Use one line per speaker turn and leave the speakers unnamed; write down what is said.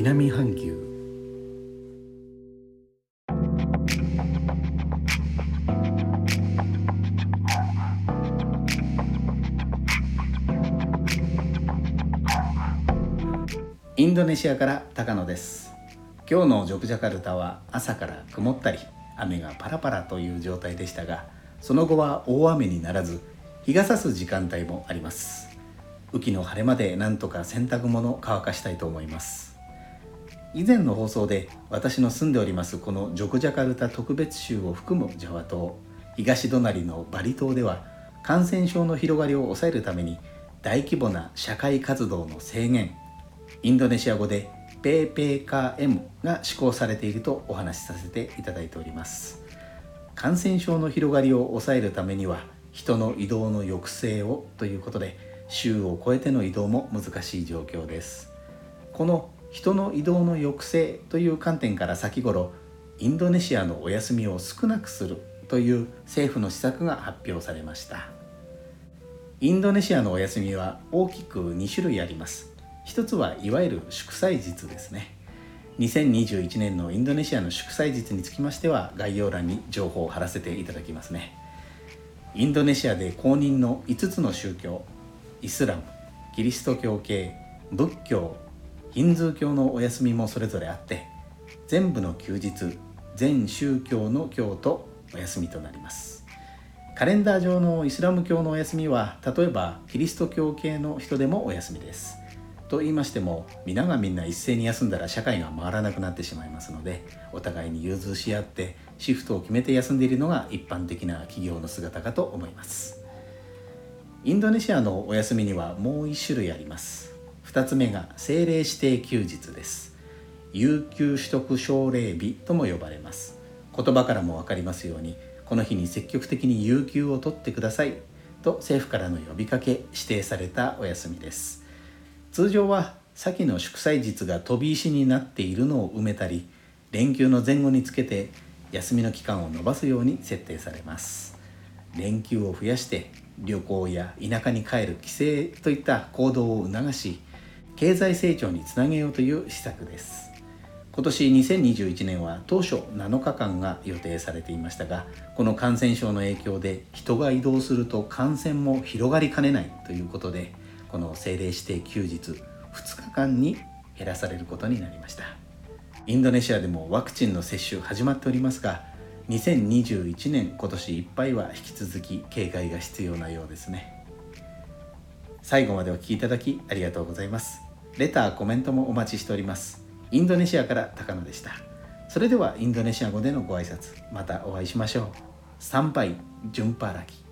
南半球。インドネシアから高野です。今日のジョクジャカルタは朝から曇ったり雨がパラパラという状態でしたがその後は大雨にならず日が差す時間帯もあります。雨季の晴れまでなんとか洗濯物乾かしたいと思います。以前の放送で私の住んでおりますこのジョクジャカルタ特別州を含むジャワ島東隣のバリ島では感染症の広がりを抑えるために大規模な社会活動の制限インドネシア語で PPKM が施行されているとお話しさせていただいております。感染症の広がりを抑えるためには人の移動の抑制をということで州を越えての移動も難しい状況です。この人の移動の抑制という観点から先頃インドネシアのお休みを少なくするという政府の施策が発表されました。インドネシアのお休みは大きく2種類あります。一つはいわゆる祝祭日ですね。2021年のインドネシアの祝祭日につきましては概要欄に情報を貼らせていただきますね。インドネシアで公認の5つの宗教イスラムキリスト教系仏教ヒンズー教のお休みもそれぞれあって全部の休日全宗教の教とお休みとなります。カレンダー上のイスラム教のお休みは例えばキリスト教系の人でもお休みです。と言いましても皆がみんな一斉に休んだら社会が回らなくなってしまいますのでお互いに融通し合ってシフトを決めて休んでいるのが一般的な企業の姿かと思います。インドネシアのお休みにはもう1種類あります。2つ目が政令指定休日です。有給取得奨励日とも呼ばれます。言葉からも分かりますようにこの日に積極的に有給を取ってくださいと政府からの呼びかけ指定されたお休みです。通常は先の祝祭日が飛び石になっているのを埋めたり連休の前後につけて休みの期間を延ばすように設定されます。連休を増やして旅行や田舎に帰る帰省といった行動を促し経済成長につなげようという施策です。今年2021年は当初7日間が予定されていましたがこの感染症の影響で人が移動すると感染も広がりかねないということでこの政令指定休日2日間に減らされることになりました。インドネシアでもワクチンの接種始まっておりますが2021年今年いっぱいは引き続き警戒が必要なようですね。最後までお聴きいただきありがとうございます。レターコメントもお待ちしております。インドネシアから高野でした。それではインドネシア語でのご挨拶またお会いしましょう。参拝ジュンパーラキ